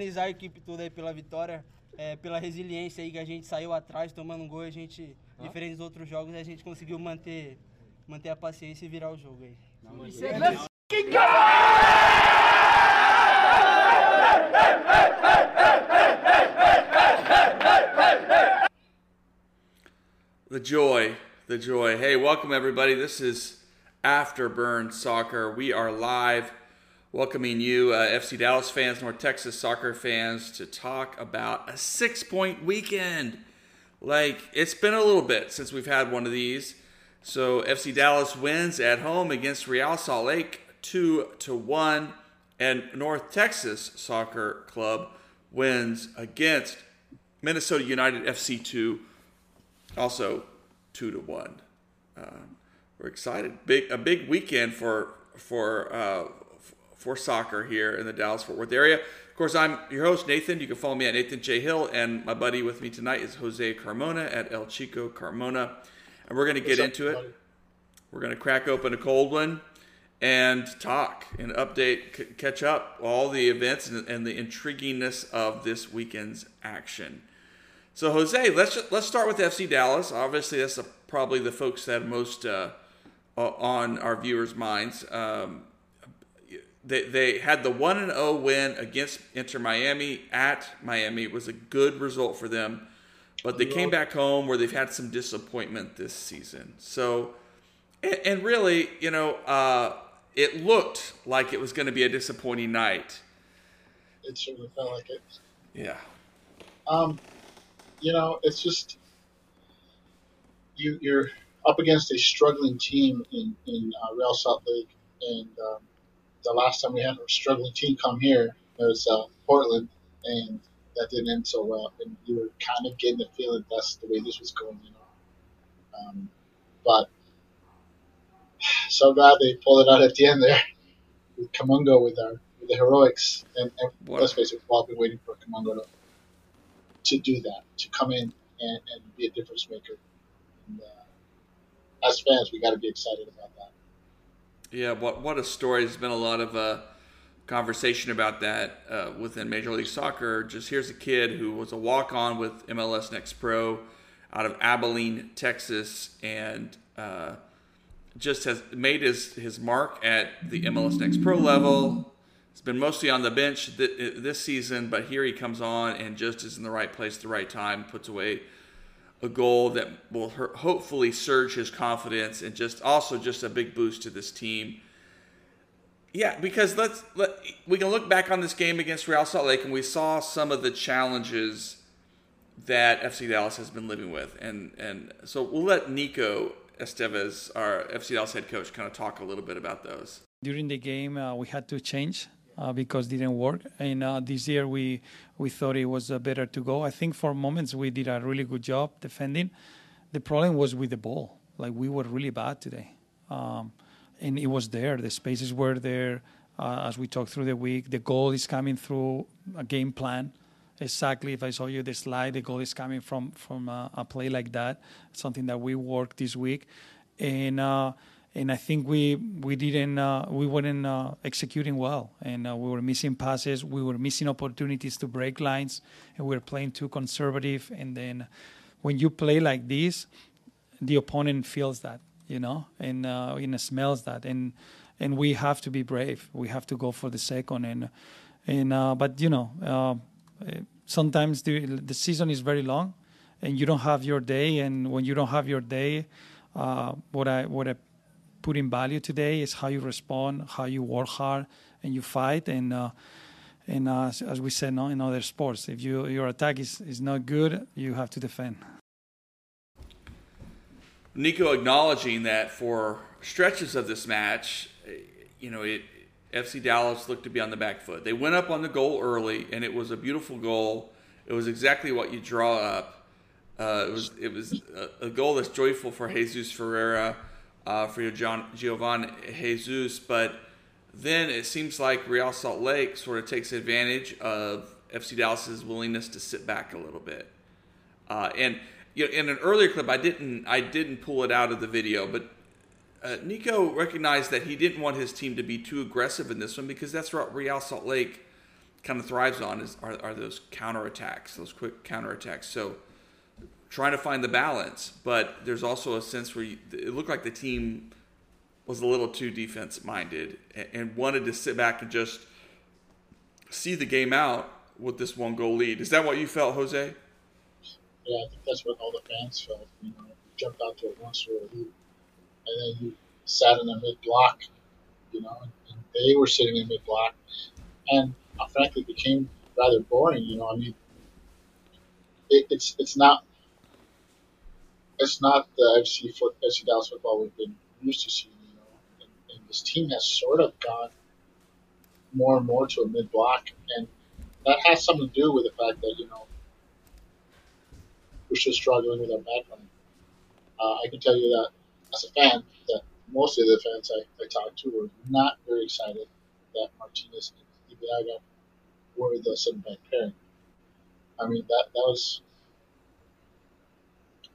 parabenizar a equipe toda aí pela vitória, é, pela resiliência aí que a gente saiu atrás tomando um gol, a gente, ah. diferente dos outros jogos, a gente conseguiu manter, manter a paciência e virar o jogo aí. The joy, the joy. Hey, welcome everybody. This is Afterburn Soccer. We are live welcoming you, uh, FC Dallas fans, North Texas soccer fans, to talk about a six point weekend. Like, it's been a little bit since we've had one of these. So, FC Dallas wins at home against Real Salt Lake 2 to 1, and North Texas Soccer Club wins against Minnesota United FC 2 also two to one. Uh, we're excited. Big a big weekend for for uh, for soccer here in the Dallas Fort Worth area. Of course, I'm your host Nathan. You can follow me at Nathan J Hill, and my buddy with me tonight is Jose Carmona at El Chico Carmona, and we're going to get What's into up, it. We're going to crack open a cold one and talk and update, c- catch up all the events and, and the intriguingness of this weekend's action. So Jose, let's just, let's start with FC Dallas. Obviously, that's probably the folks that are most uh, on our viewers' minds. Um, they, they had the one and zero oh win against Inter Miami at Miami. It was a good result for them, but they came back home where they've had some disappointment this season. So, and, and really, you know, uh, it looked like it was going to be a disappointing night. It certainly felt like it. Yeah. Um, you know, it's just you you're up against a struggling team in in uh, Real Salt Lake, and um, the last time we had a struggling team come here it was uh, Portland, and that didn't end so well. And you were kind of getting the feeling that's the way this was going, you know. Um, but so glad they pulled it out at the end there with Kamungo with our with the heroics, and, and let's face it, we've all been waiting for Kamungo to to do that, to come in and, and be a difference maker. And, uh, as fans, we got to be excited about that. Yeah, what what a story! There's been a lot of uh, conversation about that uh, within Major League Soccer. Just here's a kid who was a walk on with MLS Next Pro out of Abilene, Texas, and uh, just has made his his mark at the MLS Next Pro level He's been mostly on the bench th- this season, but here he comes on and just is in the right place at the right time, puts away a goal that will hopefully surge his confidence and just also just a big boost to this team. Yeah, because let's let we can look back on this game against Real Salt Lake and we saw some of the challenges that FC Dallas has been living with, and and so we'll let Nico Estevez, our FC Dallas head coach, kind of talk a little bit about those. During the game, uh, we had to change uh, because didn't work. And uh, this year we we thought it was uh, better to go. I think for moments we did a really good job defending. The problem was with the ball. Like we were really bad today, um, and it was there. The spaces were there. Uh, as we talked through the week, the goal is coming through a game plan. Exactly. If I saw you the slide, the goal is coming from from a, a play like that. Something that we worked this week, and uh, and I think we we didn't uh, we weren't uh, executing well, and uh, we were missing passes, we were missing opportunities to break lines, and we were playing too conservative. And then when you play like this, the opponent feels that, you know, and uh, and smells that, and and we have to be brave. We have to go for the second, and and uh, but you know, uh, sometimes the the season is very long, and you don't have your day, and when you don't have your day. what I what I putting value today is how you respond, how you work hard, and you fight. And uh, and uh, as we said no, in other sports, if you your attack is, is not good, you have to defend. Nico acknowledging that for stretches of this match, you know, it, FC Dallas looked to be on the back foot. They went up on the goal early, and it was a beautiful goal. It was exactly what you draw up. Uh, it was it was a, a, goal that's joyful for Jesus Ferreira uh, for your John, Geovane Jesus, but then it seems like Real Salt Lake sort of takes advantage of FC Dallas's willingness to sit back a little bit. Uh, and you know, in an earlier clip, I didn't I didn't pull it out of the video, but uh, Nico recognized that he didn't want his team to be too aggressive in this one because that's what Real Salt Lake kind of thrives on is are, are those counterattacks, those quick counterattacks. So trying to find the balance, but there's also a sense where you, it looked like the team was a little too defense minded and, and wanted to sit back and just see the game out with this one goal lead. Is that what you felt, Jose? Yeah, I think that's what all the fans felt. You know, jumped out to a score lead, and then you sat in the mid block, you know, and, they were sitting in mid block, and frankly became rather boring. You know, I mean, it, it's it's not it's not the FC foot FC Dallas football we've been used to seeing. You know, and, and this team has sort of gone more and more to a mid block, and that has something to do with the fact that you know we're still struggling with our backline. Uh, I can tell you that as a fan, that most of the fans I, I talked to were not very excited that Martinez and Ibeagha were the seven back pairing. I mean that that was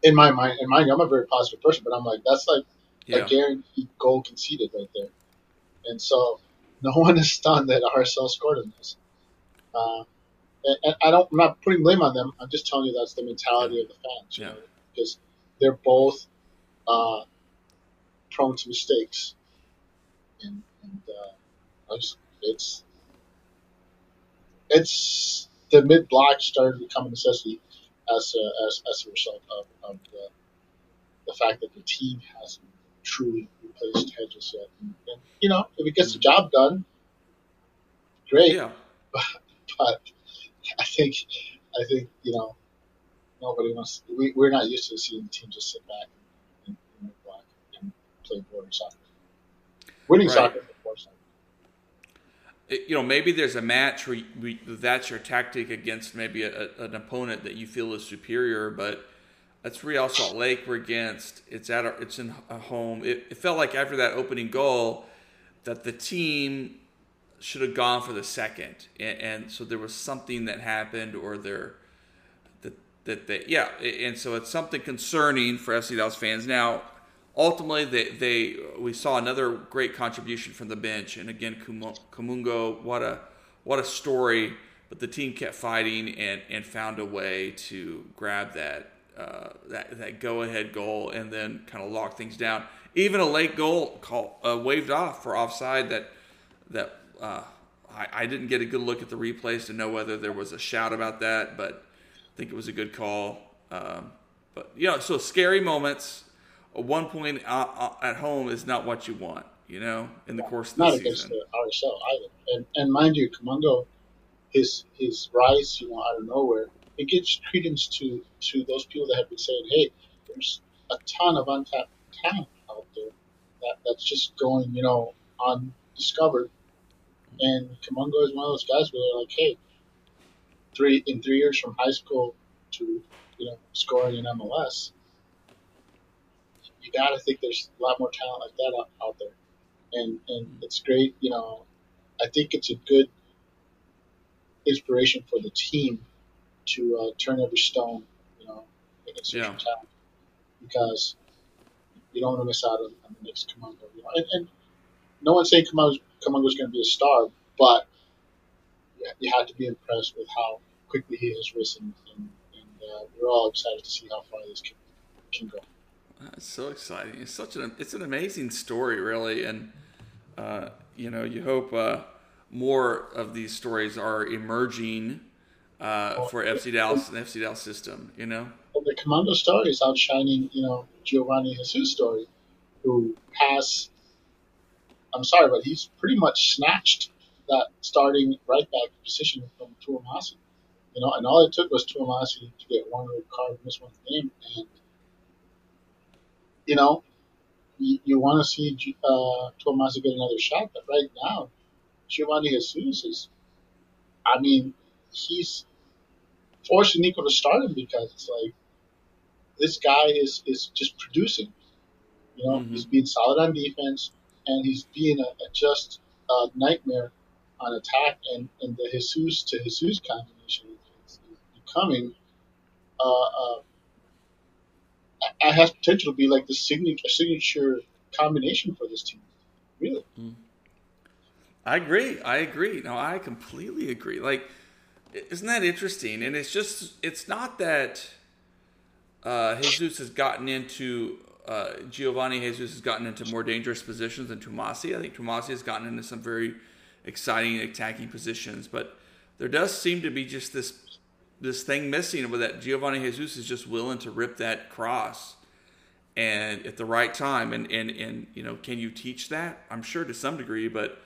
in my mind. In mind, I'm a very positive person, but I'm like that's like Yeah. a guaranteed goal conceded right there, and so no one is stunned that RSL scored in this. Uh, and, and I don't, I'm not putting blame on them. I'm just telling you that's the mentality of the fans. Yeah. know, because they're both uh, prone to mistakes, and, and uh, I just, it's it's the mid block started to become a necessity as a, as, as a result of, of the, the fact that the team hasn't truly replaced Hedges yet. And, you know, if it gets the job done, great. Yeah. But I think I think you know nobody wants. We, we're not used to seeing the team just sit back and, and, and block and play boring soccer. Winning Right. soccer. It- you know, maybe there's a match where that's your tactic against maybe a- an opponent that you feel is superior, but that's Real Salt Lake we're against. It's at our, it's in a home. It, it felt like after that opening goal that the team should have gone for the second, and, and so there was something that happened, or there that that they yeah, and so it's something concerning for FC Dallas fans now. Ultimately, they, they we saw another great contribution from the bench, and again, Kumu- Kamungo, what a what a story! But the team kept fighting and, and found a way to grab that uh, that that go ahead goal and then kind of lock things down. Even a late goal call uh, waved off for offside that that uh, I, I didn't get a good look at the replays to know whether there was a shout about that, but I think it was a good call. Um, but you know, so scary moments. At one point uh, uh, at home is not what you want, you know, in the course of the Not against season. the RSL either. And and mind you, Kamungo, his his rise, you know, out of nowhere, it gives credence to to those people that have been saying, hey, there's a ton of untapped talent out there that that's just going, you know, undiscovered. And Kamungo is one of those guys where they're like, hey, three in three years from high school to you know scoring in MLS, you got to think there's a lot more talent like that out, out there, and and it's great. You know, I think it's a good inspiration for the team to uh, turn every stone. You know, against Yeah. talent because you don't want to miss out on, on the next Kamungo. You know, and, and no one's saying Kamungo's, Kamungo's going to be a star, but you- you have to be impressed with how quickly he has risen, and, and uh, we're all excited to see how far this can, can go. That's so exciting. It's such an it's an amazing story, really, and uh, you know you hope uh, more of these stories are emerging uh, for FC Dallas and FC Dallas system. You know, But the Kamungo story is outshining, you know, Geovane Jesus story, who has, I'm sorry, but he's pretty much snatched that starting right back position from Twumasi. You know, and all it took was Twumasi to get one red card, miss one game, and you know, you, you want to see uh, Twumasi get another shot, but right now, Geovane Jesus is, I mean, he's forcing Nico to start him because it's like this guy is is just producing. You know, Mhm. he's being solid on defense, and he's being a, a just a nightmare on attack. And, and the Jesus to Jesus combination is, is becoming. Uh, uh, I has potential to be like the signature signature combination for this team. Really, I agree. I agree. No, I completely agree. Like, isn't that interesting? And it's just, it's not that uh, Jesus has gotten into, uh, Geovane Jesus has gotten into more dangerous positions than Twumasi. I think Twumasi has gotten into some very exciting attacking positions, but there does seem to be just this this thing missing with that Geovane Jesus is just willing to rip that cross and at the right time. And and and you know can you teach that? I'm sure to some degree but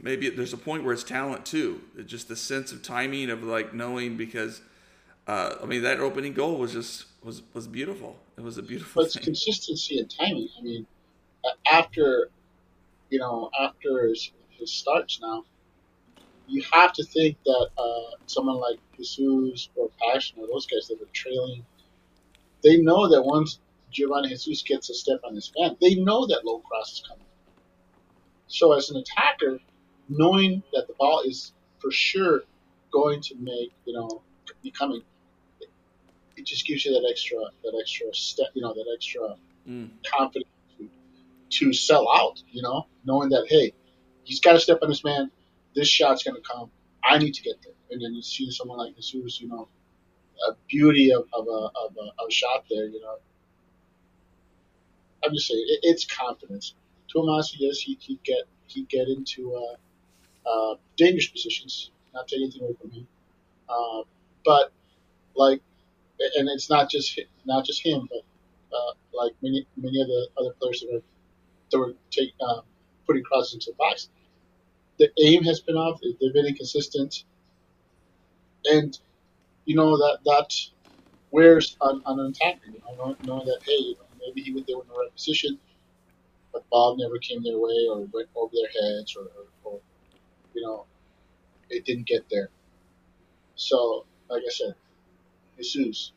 maybe there's a point where it's talent too. Just the sense of timing of like knowing because uh, i mean that opening goal was just was was beautiful. It was a beautiful but it's consistency and timing. I mean after you know after his, his starts now you have to think that uh, someone like Jesus or Passion or those guys that are trailing, they know that once Geovane Jesus gets a step on his man, they know that low cross is coming. So as an attacker, knowing that the ball is for sure going to make, you know, be coming, it just gives you that extra, that extra step, you know, that extra mm. confidence to, to sell out, you know, knowing that, hey, he's got to step on his man. This shot's to come. I need to get there. And then you see someone like Jesus, you know, a beauty of, of, a, of, a, of a shot there, you know, I'm just saying it, it's confidence. Tomas, yes, he he get he get into uh, uh, dangerous positions. Not taking anything away from him, uh, but like, and it's not just not just him, but uh, like many many of the other players that are that were take, uh, putting crosses into the box. The aim has been off. They've been inconsistent, and you know that that wears on, an attacker. You know, knowing that hey, you know, maybe he they were in the right position, but Bob never came their way or went over their heads or, or, or you know, it didn't get there. So, like I said, Jesus,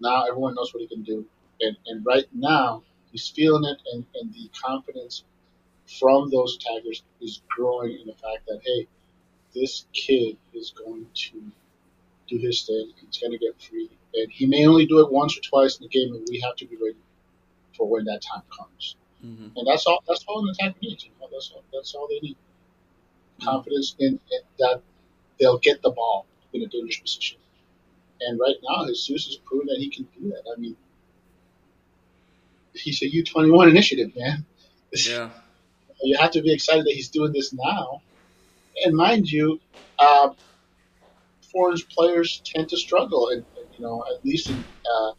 now everyone knows what he can do. And, and right now, he's feeling it, and, and the confidence from those attackers is growing in the fact that, hey, this kid is going to do his thing. He's going to get free. And he may only do it once or twice in the game, and we have to be ready for when that time comes. Mm-hmm. And that's all. That's all an attacker needs. You know, that's all. That's all they need. Mm-hmm. Confidence in, in, that they'll get the ball in a dangerous position. And right now, his Jesus has proven that he can do that. I mean, he's a U twenty one initiative, man. Yeah. You have to be excited that he's doing this now. And mind you, uh, foreign players tend to struggle, and you know, at least in uh,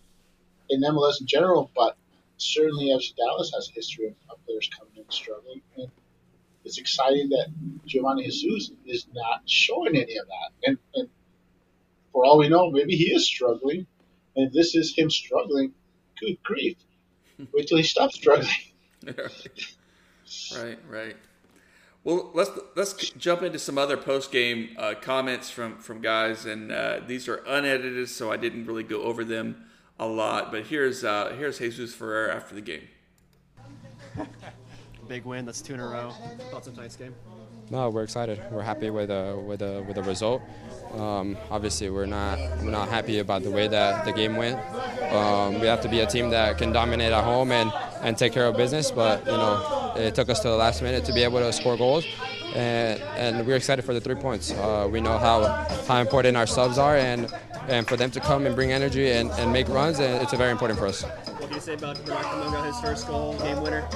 in MLS in general. But certainly FC Dallas has a history of, of players coming in struggling. And it's exciting that Geovane Jesus is not showing any of that. And, and for all we know, maybe he is struggling. And if this is him struggling, good grief. Wait till he stops struggling. right, right. Well, let's let's jump into some other post game uh, comments from from guys, and uh, these are unedited, so I didn't really go over them a lot. But here's uh, here's Jesus Ferreira after the game. Big win. That's two in a row. Thoughts on tonight's game? No, we're excited. We're happy with the with the with the result. Um, obviously, we're not we're not happy about the way that the game went. Um, we have to be a team that can dominate at home and, and take care of business. But you know, it took us to the last minute to be able to score goals, and and we're excited for the three points. Uh, we know how how important our subs are, and and for them to come and bring energy and, and make runs, and it's very important for us. What can you say about Kamungo, his first goal, game winner?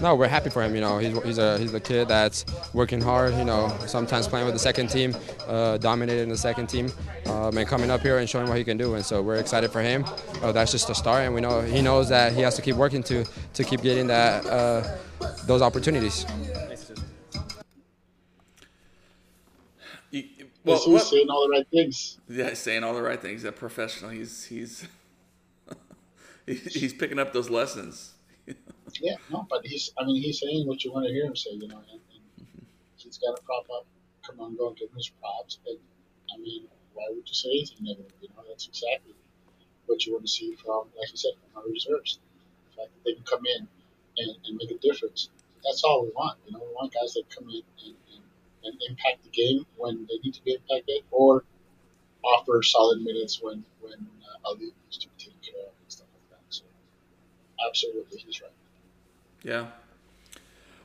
No, we're happy for him. You know, he's, he's a he's a kid that's working hard. You know, sometimes playing with the second team, uh, dominating the second team, um, and coming up here and showing what he can do. And so we're excited for him. Uh, that's just a start, and we know he knows that he has to keep working to to keep getting that uh, those opportunities. well, he's what, saying all the right things. Yeah, saying all the right things. A professional. He's he's he's picking up those lessons. Yeah, no, but he's. I mean, he's saying what you want to hear him say. You know, and, and mm-hmm. he's got to prop up. Come on, go and give him his props. And I mean, why would you say anything negative? You know, that's exactly what you want to see from, like you said, from our reserves. The fact that they can come in and, and make a difference. That's all we want. You know, we want guys that come in and, and and impact the game when they need to be impacted, or offer solid minutes when when uh, Ali needs to be taken care of and stuff like that. So, absolutely, he's right. Yeah.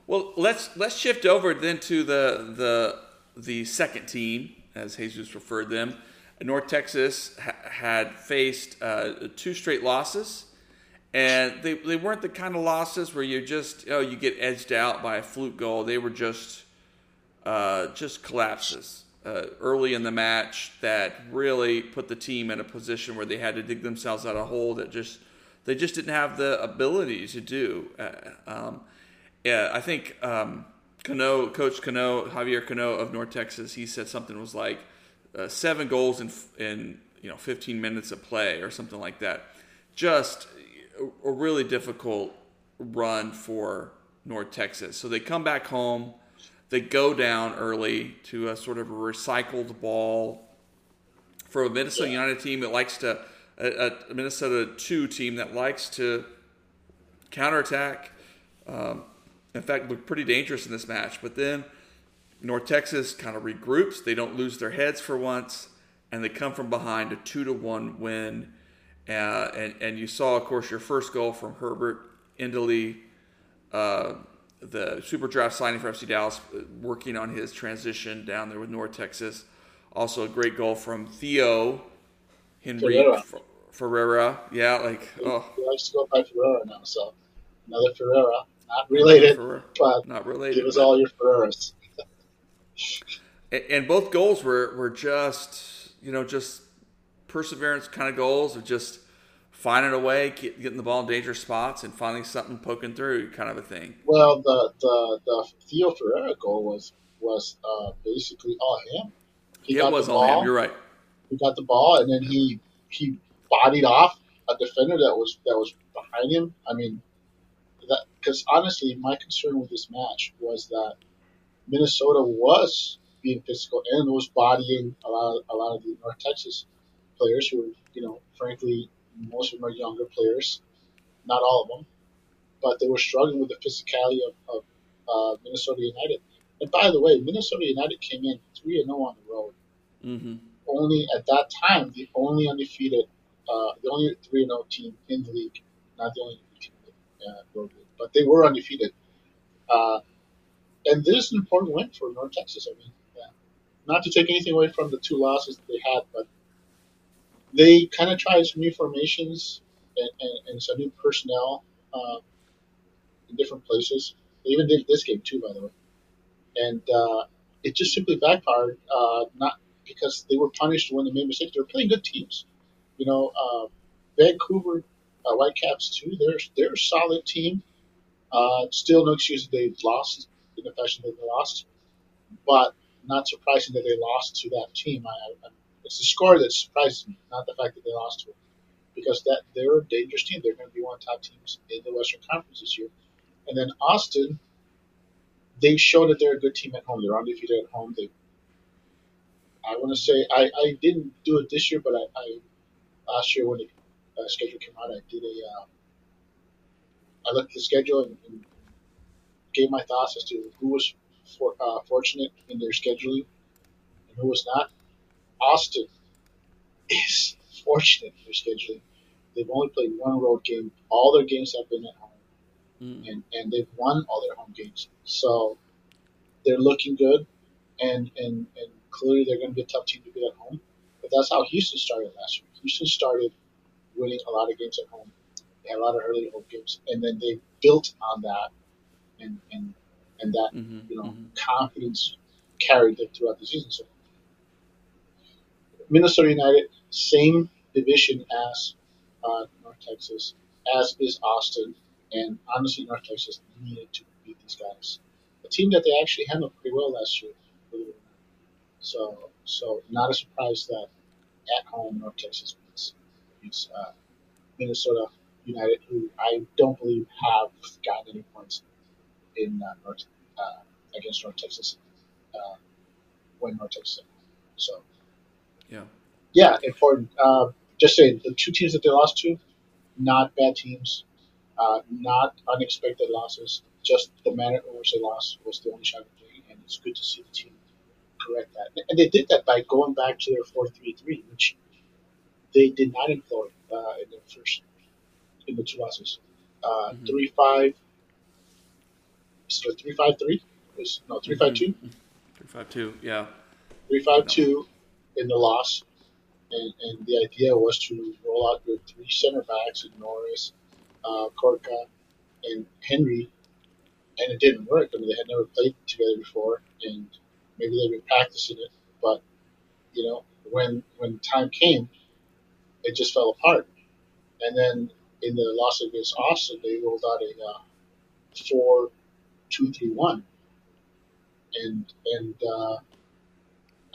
Well, let's let's shift over then to the the the second team, as Jesus referred them. North Texas ha- had faced uh, two straight losses, and they, they weren't the kind of losses where you just oh you get edged out by a fluke goal. They were just uh, just collapses uh, early in the match that really put the team in a position where they had to dig themselves out of a hole that just they just didn't have the ability to do. Uh, um, yeah, I think um, Cano, Coach Cano, Javier Cano of North Texas, he said something was like uh, seven goals in in you know 15 minutes of play or something like that. Just a, a really difficult run for North Texas. So they come back home, they go down early to a sort of a recycled ball for a Minnesota United team that likes to a, a Minnesota two team that likes to counterattack. Um, in fact, looked pretty dangerous in this match. But then North Texas kind of regroups. They don't lose their heads for once, and they come from behind a two to one win. Uh, and and you saw, of course, your first goal from Herbert Endeley, uh, the super draft signing for FC Dallas, uh, working on his transition down there with North Texas. Also, a great goal from Theo Henry Ferreira. Ferreira. Yeah, like oh, He likes to go by Ferrera now, so another Ferrera, not related, but not related. us but- all your Ferreras. And- and both goals were, were just you know just perseverance kind of goals of just finding a way get, getting the ball in dangerous spots and finding something poking through kind of a thing Well, the the, the Theo Ferreira goal was was uh, basically all him. He it got was ball. him you're right He got the ball, and then he he bodied off a defender that was that was behind him. I mean, that because honestly, my concern with this match was that Minnesota was being physical and was bodying a lot of, a lot of the North Texas players who, were, you know, frankly, most of them are younger players, not all of them, but they were struggling with the physicality of, of uh, Minnesota United. And by the way, Minnesota United came in three and zero on the road mm-hmm. only at that time the only undefeated, uh, the only three and zero team in the league, not the only team in the uh, league, but they were undefeated. Uh, and this is an important win for North Texas. I mean, yeah. not to take anything away from the two losses that they had, but they kind of tried some new formations and, and, and some new personnel uh, in different places. They even did this game too, by the way, and uh, it just simply backfired. Uh, not because they were punished when they made mistakes. They were playing good teams. You know, uh, Vancouver uh, Whitecaps too. They're they're a solid team. Uh, still no excuse that they lost in the fashion that they lost, but not surprising that they lost to that team. I, I, it's the score that surprises me, not the fact that they lost to it, because that they're a dangerous team. They're going to be one of the top teams in the Western Conference this year. And then Austin, they showed that they're a good team at home. They're undefeated at home. They I want to say I, I didn't do it this year, but I, I last year when the uh, schedule came out, I did a uh, I looked at the schedule and, and gave my thoughts as to who was for, uh, fortunate in their scheduling and who was not. Austin is fortunate in their scheduling. They've only played one road game. All their games have been at home, Mm. and, and they've won all their home games. So they're looking good, and and, and clearly they're going to be a tough team to beat at home. But that's how Houston started last year. Houston started winning a lot of games at home. They had a lot of early home games, and then they built on that, and and and that Mhm, you know mhm. confidence carried them throughout the season. So Minnesota United, same division as uh, North Texas, as is Austin, and honestly, North Texas needed to beat these guys. A team that they actually handled pretty well last year. believe it or not. So, so not a surprise that at home North Texas beats, beats uh, Minnesota United, who I don't believe have gotten any points in uh, North uh, against North Texas uh, when North Texas. So yeah yeah, important. Uh, just saying, the two teams that they lost to, not bad teams, uh, not unexpected losses. Just the manner in which they lost was the only shocking thing, and it's good to see the team correct that. And they did that by going back to their four-three-three, which they did not employ uh, in their first in the two losses. Uh, Mhm. Three-five, so three five three was no three five two. Three five two. Yeah. Three five two in the loss, and, and the idea was to roll out your three center backs, Norris, uh, Korka, and Henry, and it didn't work. I mean, they had never played together before, and maybe they've been practicing it, but you know, when when time came, it just fell apart. And then in the loss against Austin, they rolled out a uh, four two three one, and and uh,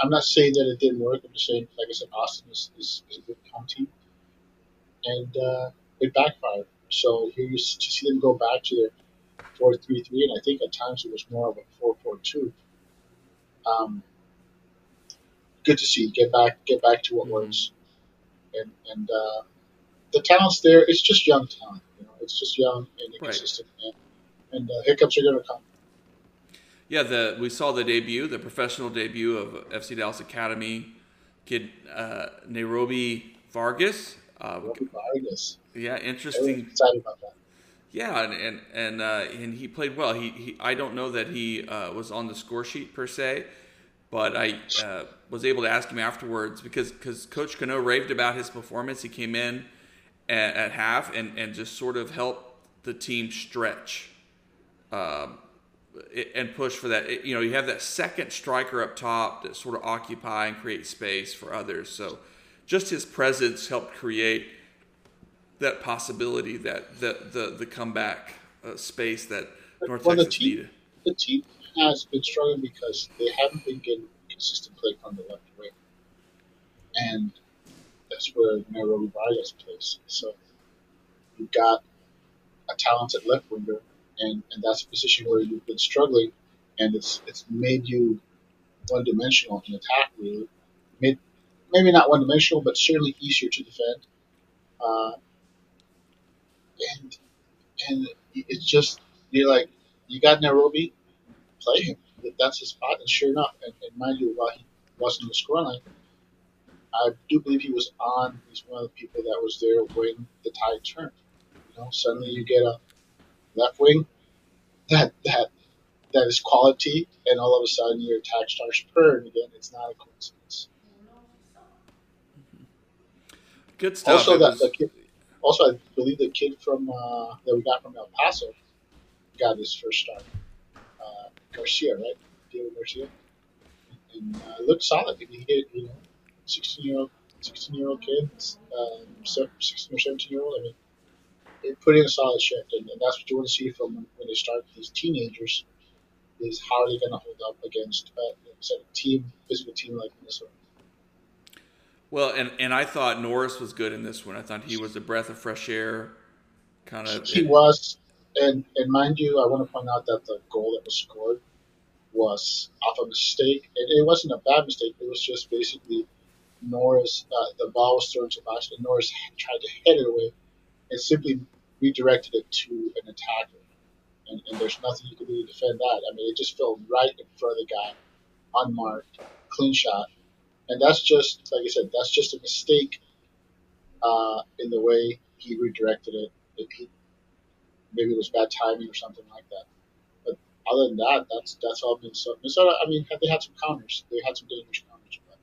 I'm not saying that it didn't work. I'm just saying, like I said, Austin is, is, is a good county, and uh, it backfired. So here you see them go back to their four three three, and I think at times it was more of a four four two. Um, good to see get back get back to what Mhm. works, and and uh, the talent's there. It's just young talent, you know. It's just young and inconsistent, and, and uh, hiccups are going to come. Yeah, the we saw the debut, the professional debut of FC Dallas Academy kid uh, Nayrobi Vargas. Uh, Robbie Vargas, yeah, interesting. excited about that. Yeah, and and and, uh, and he played well. He, he I don't know that he uh, was on the score sheet per se, but I uh, was able to ask him afterwards because because Coach Cano raved about his performance. He came in at, at half and and just sort of helped the team stretch. Um, and push for that. You know, you have that second striker up top that sort of occupy and create space for others. So, just his presence helped create that possibility, that the the, the comeback uh, space that North Well, the Texas team- needed. The team has been struggling because they haven't been getting consistent play from the left wing, and that's where Nayrobi Vargas plays. So you've got a talented left winger, and, and that's a position where you've been struggling, and it's it's made you one dimensional in attack. Really, made maybe not one dimensional, but certainly easier to defend. Uh, and and it's just you're like you got Nayrobi, play him. That's his spot. And sure enough, and, and mind you, while he wasn't in the scoreline, I do believe he was on. He's one of the people that was there when the tide turned. You know, suddenly you get a left wing that that that is quality, and all of a sudden your attack starts purring again. It's not a coincidence. Good stuff. Also, that was- the kid, also I believe the kid from uh, that we got from El Paso got his first start. Uh, Garcia, right? Diego Garcia, and uh, looked solid. I mean, he hit, you know, sixteen year old, sixteen year old kid, um, sixteen or seventeen year old. I mean, it put in a solid shift, and, and that's what you want to see from when, they start these teenagers. Is how are they going to hold up against uh, like a team, physical team like Minnesota? Well, and and I thought Norris was good in this one. I thought he was a breath of fresh air, kind of. he was, and and mind you, I want to point out that the goal that was scored was off a mistake, it wasn't a bad mistake. It was just basically Norris. Uh, the ball was thrown to Bosch, and Norris tried to head it away, and simply redirected it to an attacker. And, and there's nothing you can do to defend that. I mean, it just fell right in front of the guy, unmarked, clean shot, and that's just like I said, that's just a mistake uh, in the way he redirected it. it he, maybe it was bad timing or something like that. But other than that, that's that's all Minnesota. Minnesota, I mean, they had some counters. They had some dangerous counters, but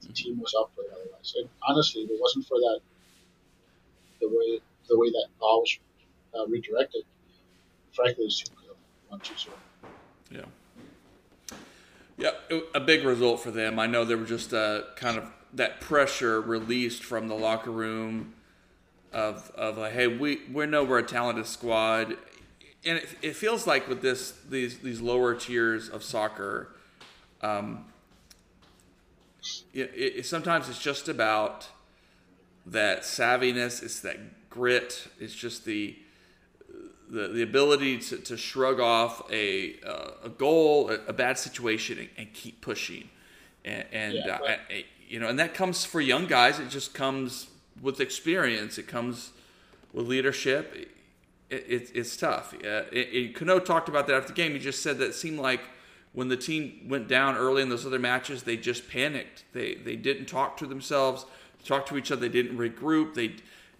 the team was up for it otherwise. And honestly, if it wasn't for that, the way the way that ball was uh, redirected, frankly, this team could have won two zero. Yeah. Yeah, a big result for them. I know there was just uh, kind of that pressure released from the locker room of of like, hey, we we know we're a talented squad, and it, it feels like with this these these lower tiers of soccer, um, it, it, sometimes it's just about that savviness. It's that grit. It's just the the, the ability to, to shrug off a uh, a goal, a, a bad situation, and, and keep pushing, and, and Yeah, uh, right. I- you know, and that comes for young guys. It just comes with experience. It comes with leadership. It, it, it's tough. Uh, it, Cano talked about that after the game. He just said that it seemed like when the team went down early in those other matches, they just panicked. They they didn't talk to themselves, talk to each other. They didn't regroup. They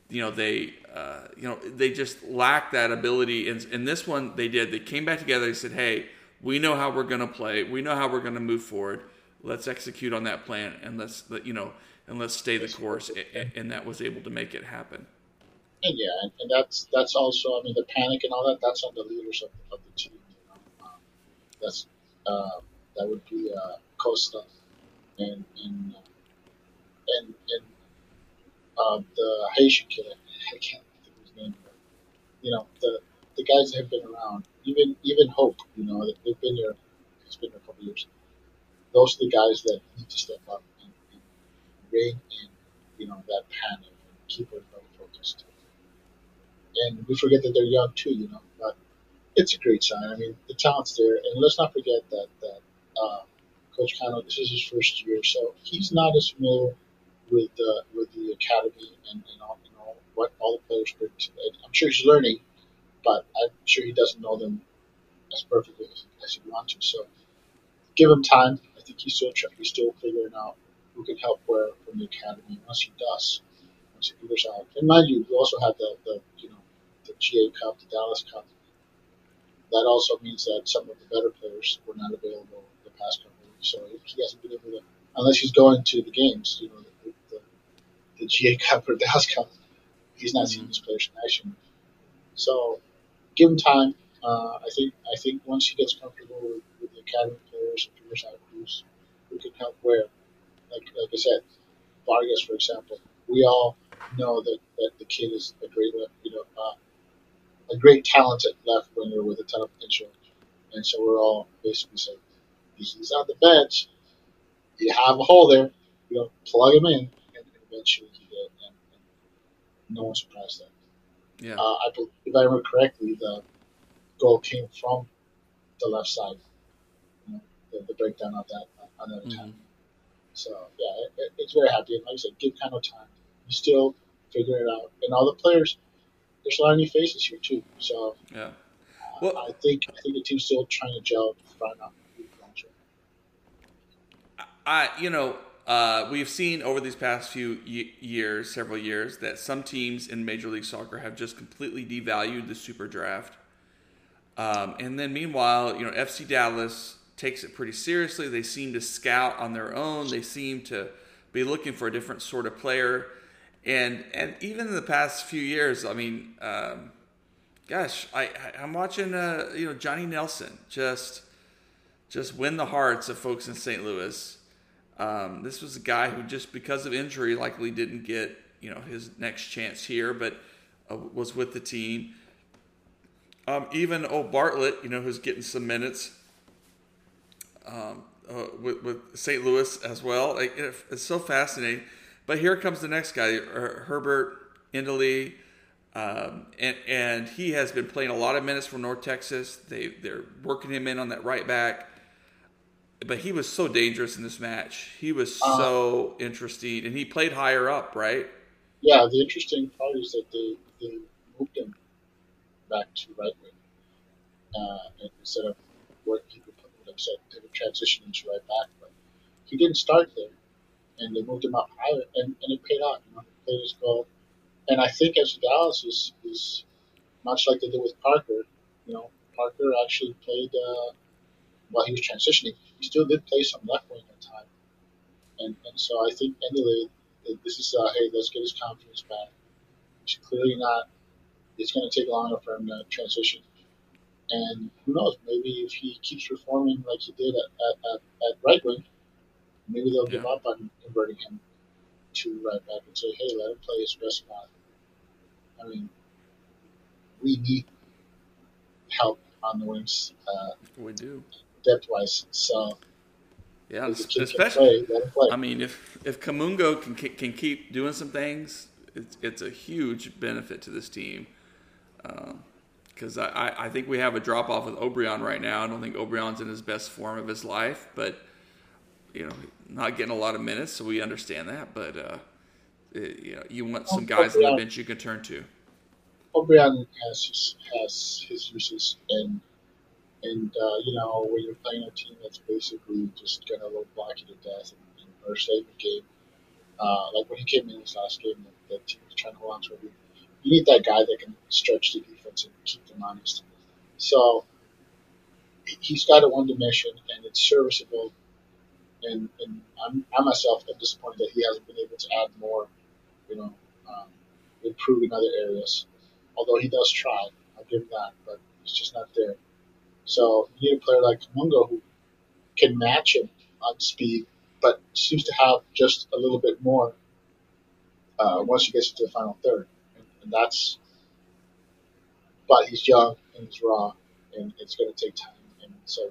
you know they uh, you know they just lack that ability. And in this one, they did. They came back together. They said, "Hey, we know how we're going to play. We know how we're going to move forward. Let's execute on that plan, and let's you know and let's stay the course." And that was able to make it happen. And yeah, and, and that's that's also I mean the panic and all that. That's on the leaders of, of the team. You know? um, that's uh, that would be uh, Costa and and and and uh, the Haitian kid. I can't think of his name, but you know the the guys that have been around, even even Hope, you know, they've been here. It's been a couple years. Those are the guys that need to step up and, and rein in, you know, that panic and keep everybody focused. And we forget that they're young too, you know, but it's a great sign. I mean, the talent's there, and let's not forget that that uh, Coach Cano, this is his first year, so he's not as familiar with uh, with the academy and, and all, you know, what all the players bring to it. I'm sure he's learning, but I'm sure he doesn't know them as perfectly as, as he wants to. So give him time. I think he's still trying, he's still figuring out who can help where from the academy. Once he does, once he figures out, and mind you, we also have the, the you know the GA Cup, the Dallas Cup. That also means that some of the better players were not available the past couple weeks, so he hasn't been able to, unless he's going to the games, you know, the, the, the GA Cup or Dallas Cup. He's not seeing these players in action. So give him time. Uh, I think I think once he gets comfortable with, with the academy players and figures out who's who can help where, like like I said, Vargas for example, we all know that, that the kid is a great you know uh, a great talented left winger with a ton of potential, and so we're all basically saying he's on the bench. You have a hole there, you know, plug him in, and eventually he did, and, and no one surprised that. Yeah. Uh, I believe, if I remember correctly, the goal came from the left side. You know, the, the, breakdown of that on that mm-hmm. So yeah, it, it, it's very happy. And like I said, give kind of time. You still figure it out, and all the players. There's a lot of new faces here too. So yeah, well, I think I think the team's still trying to gel find out. I you know uh, we've seen over these past few years, several years, that some teams in Major League Soccer have just completely devalued the Super Draft. Um, and then meanwhile, you know, FC Dallas takes it pretty seriously. They seem to scout on their own. They seem to be looking for a different sort of player. And and even in the past few years, I mean, um, gosh, I I'm watching uh, you know Johnny Nelson just just win the hearts of folks in St. Louis. Um, this was a guy who just because of injury likely didn't get you know his next chance here, but uh, was with the team. Um, even oh Bartlett, you know, who's getting some minutes um, uh, with, with St. Louis as well. It, it's so fascinating. But here comes the next guy, Herbert Endeley. Um, and and he has been playing a lot of minutes for North Texas. They they're working him in on that right back but he was so dangerous in this match. He was uh, so interesting, and he played higher up, right? Yeah, the interesting part is that they, they moved him back to right wing uh, instead of what people would have said they would transition into right back. But he didn't start there, and they moved him up higher, and, and it paid off. You know, he played his goal, and I think as Dallas is is much like they did with Parker. You know, Parker actually played. Uh, while he was transitioning, he still did play some left wing at time. And, and so I think anyway, this is uh, hey, let's get his confidence back. He's clearly not. It's going to take longer for him to transition. And who knows? Maybe if he keeps performing like he did at, at, at right wing, maybe they'll yeah. give up on converting him to right back and say, hey, let him play his best spot. I mean, we need help on the wings. Uh, we do depth wise. So yeah, especially play, play. I mean, if if Kamungo can can keep doing some things, it's it's a huge benefit to this team. Because um, I, I think we have a drop off with Obrian right now. I don't think Obrian's in his best form of his life, but you know, not getting a lot of minutes, so we understand that. But uh, it, you know, you want some guys on the bench you can turn to. Obrian has his, has his uses, and and, uh, you know, when you're playing a team that's basically just going to low block you to death and, and or save game, uh, like when he came in his last game, the, the team was trying to hold on to it. You need that guy that can stretch the defense and keep them honest. So he's got a one dimension and it's serviceable. And, and I'm, I myself am disappointed that he hasn't been able to add more, you know, um, improve in other areas. Although he does try, I'll give him that, but he's just not there. So you need a player like Kamungo who can match him on speed, but seems to have just a little bit more uh, once he gets into the final third. And, and that's, but he's young and he's raw, and it's going to take time. And so,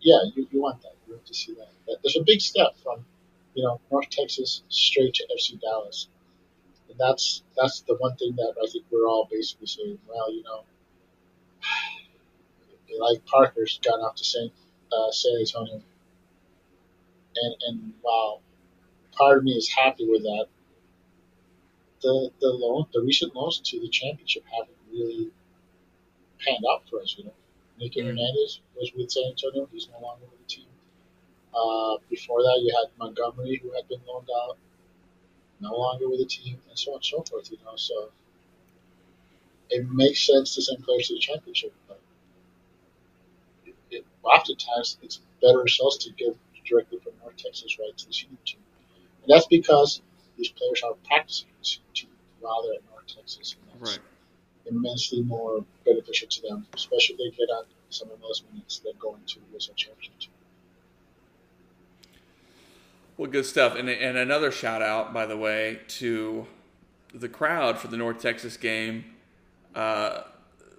yeah, you, you want that. You have to see that. that. There's a big step from, you know, North Texas straight to FC Dallas. And that's that's the one thing that I think we're all basically saying. Well, you know, like Parker's gone off to San, uh, San Antonio, and and while part of me is happy with that, the the loan, the recent loans to the championship haven't really panned out for us. You know, Nicky mm-hmm. Hernandez was with San Antonio; he's no longer with the team. Uh, before that, you had Montgomery, who had been loaned out, no longer with the team, and so on and so forth. You know, so it makes sense to send players to the championship, but oftentimes it's better results to give directly from North Texas right to the senior team, and that's because these players are practicing the senior team while they're at North Texas, and that's right. immensely more beneficial to them, especially if they get on some of those minutes than going to the USL Championship team. Well, good stuff. And, and another shout out, by the way, to the crowd for the North Texas game. Uh,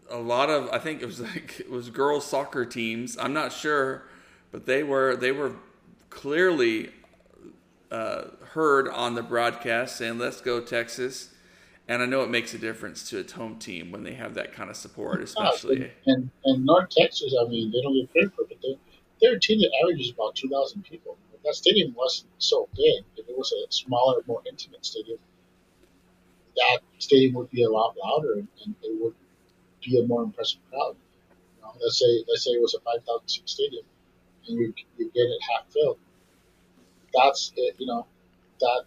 a lot of, I think it was like it was girls soccer teams. I'm not sure, but they were they were clearly uh, heard on the broadcast saying "Let's go Texas." And I know it makes a difference to its home team when they have that kind of support, especially. And, and, North Texas, I mean, they don't get credit for it, but they're, they're a team that averages about 2,000 people that stadium wasn't so big. If it was a smaller, more intimate stadium, that stadium would be a lot louder and, and it would be a more impressive crowd. You know, let's say let's say it was a five thousand seat stadium and you you get it half filled. That's it, you know that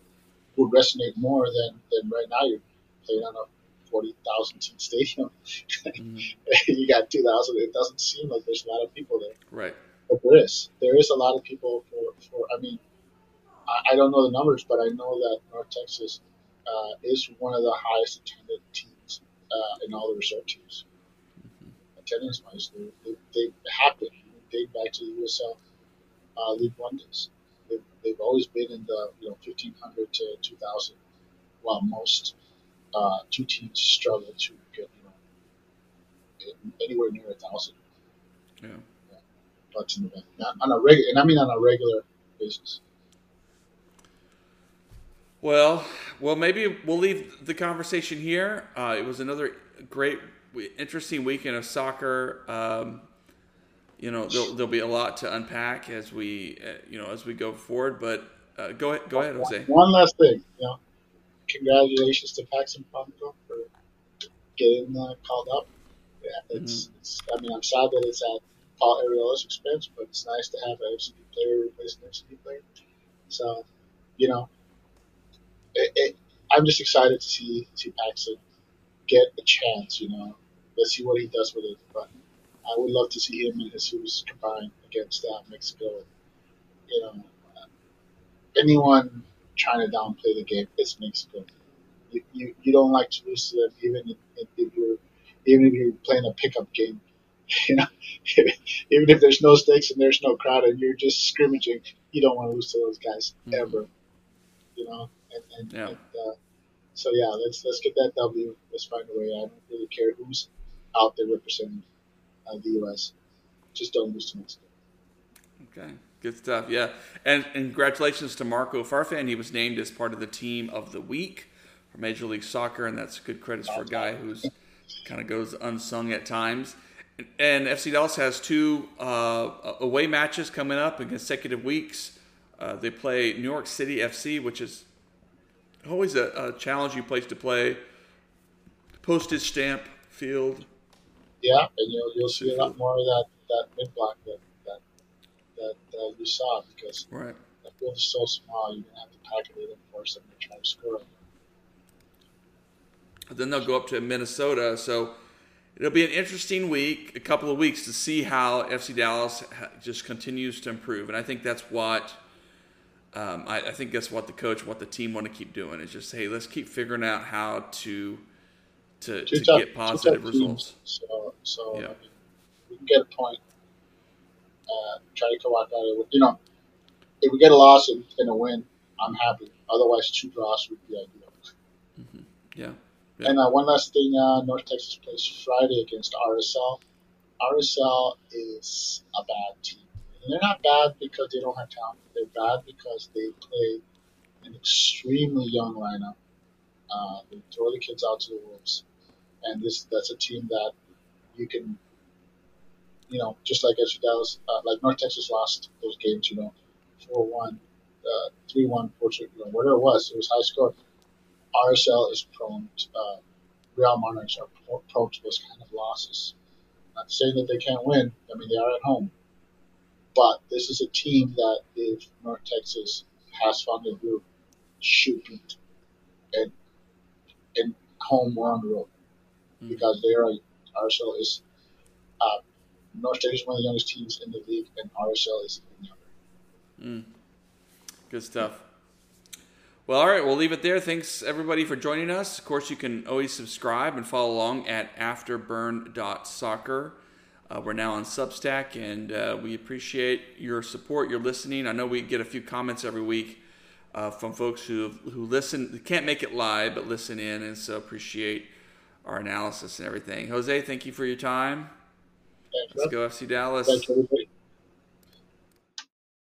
would resonate more than, than right now you're playing on a forty thousand seat stadium. mm-hmm. you got two thousand. It doesn't seem like there's a lot of people there. Right. But there is. There is a lot of people for, for I mean, I, I don't know the numbers, but I know that North Texas uh, is one of the highest attended teams uh, in all the reserve teams. Wise, they, they, they have been date back to the USL uh, League One days. They've, they've always been in the you know 1500 to 2000, while most uh, two teams struggle to get you know anywhere near a thousand. Yeah bucks in the on a regular, and I mean on a regular basis. Well, well, maybe we'll leave the conversation here. Uh, it was another great, interesting weekend of soccer. Um, you know, there'll, there'll, be a lot to unpack as we, uh, you know, as we go forward. But uh, go ahead, go ahead, Jose. One last thing, you know, congratulations to Paxton Pomykal for getting uh, called up. Yeah, it's, mm-hmm. it's, I mean, I'm sad that it's at Paul Arriola's expense, but it's nice to have an FCD player replace an FCD player. So, you know, it, it, I'm just excited to see see Paxton get a chance. You know, let's see what he does with it. But I would love to see him and Jesus combine against uh, Mexico. You know, anyone trying to downplay the game, it's Mexico. You, you, you don't like to lose to them, even if, if you're even if you're playing a pickup game. You know, even if there's no stakes and there's no crowd and you're just scrimmaging, you don't want to lose to those guys mm-hmm. ever. You know, and, and, yeah. and uh, so yeah, let's let's get that W. Let's find a way. I don't really care who's out there representing uh, the U.S. Just don't lose to Mexico. Okay. Good stuff, yeah. And, and congratulations to Marco Farfan. He was named as part of the team of the week for Major League Soccer, and that's good credits for a guy who's kind of goes unsung at times. And FC Dallas has two uh, away matches coming up in consecutive weeks. Uh, they play New York City FC, which is always a, a challenging place to play. Postage stamp field. Yeah, and you'll, you'll see a lot more of that, that mid block that that, that uh, you saw because right. that field is so small, you're to have to pack it in force them to try to score. Then they'll go up to Minnesota. So it'll be an interesting week, a couple of weeks to see how FC Dallas just continues to improve. And I think that's what um, I, I, think that's what the coach, what the team want to keep doing is just hey, let's keep figuring out how to to, to get positive results. So, so yeah. I mean, we can get a point. Uh, try to come out there. You know, if we get a loss and, and a win, I'm happy. Otherwise, two draws would be ideal. Mm-hmm. Yeah. yeah. And uh, one last thing, uh, North Texas plays Friday against RSL. RSL is a bad team. They're not bad because they don't have talent. They're bad because they play an extremely young lineup. Uh, they throw the kids out to the wolves, and this that's a team that you can, you know, just like FC Dallas, uh, like North Texas lost those games, you know, four uh, three one, four two, you know, whatever it was, it was high score. RSL is prone. To, uh, Real Monarchs are prone to those kind of losses. Not saying that they can't win. I mean, they are at home, but this is a team that if North Texas has found a group, should beat, and and home or on the road, mm-hmm. because they are RSL is uh, North Texas is one of the youngest teams in the league, and RSL is younger. Mm. Good stuff. Well, all right, we'll leave it there. Thanks everybody for joining us. Of course, you can always subscribe and follow along at afterburn.soccer. Uh, we're now on Substack, and uh, we appreciate your support, your listening. I know we get a few comments every week uh, from folks who who listen, can't make it live, but listen in, and so appreciate our analysis and everything. Jose, thank you for your time. Let's go FC Dallas.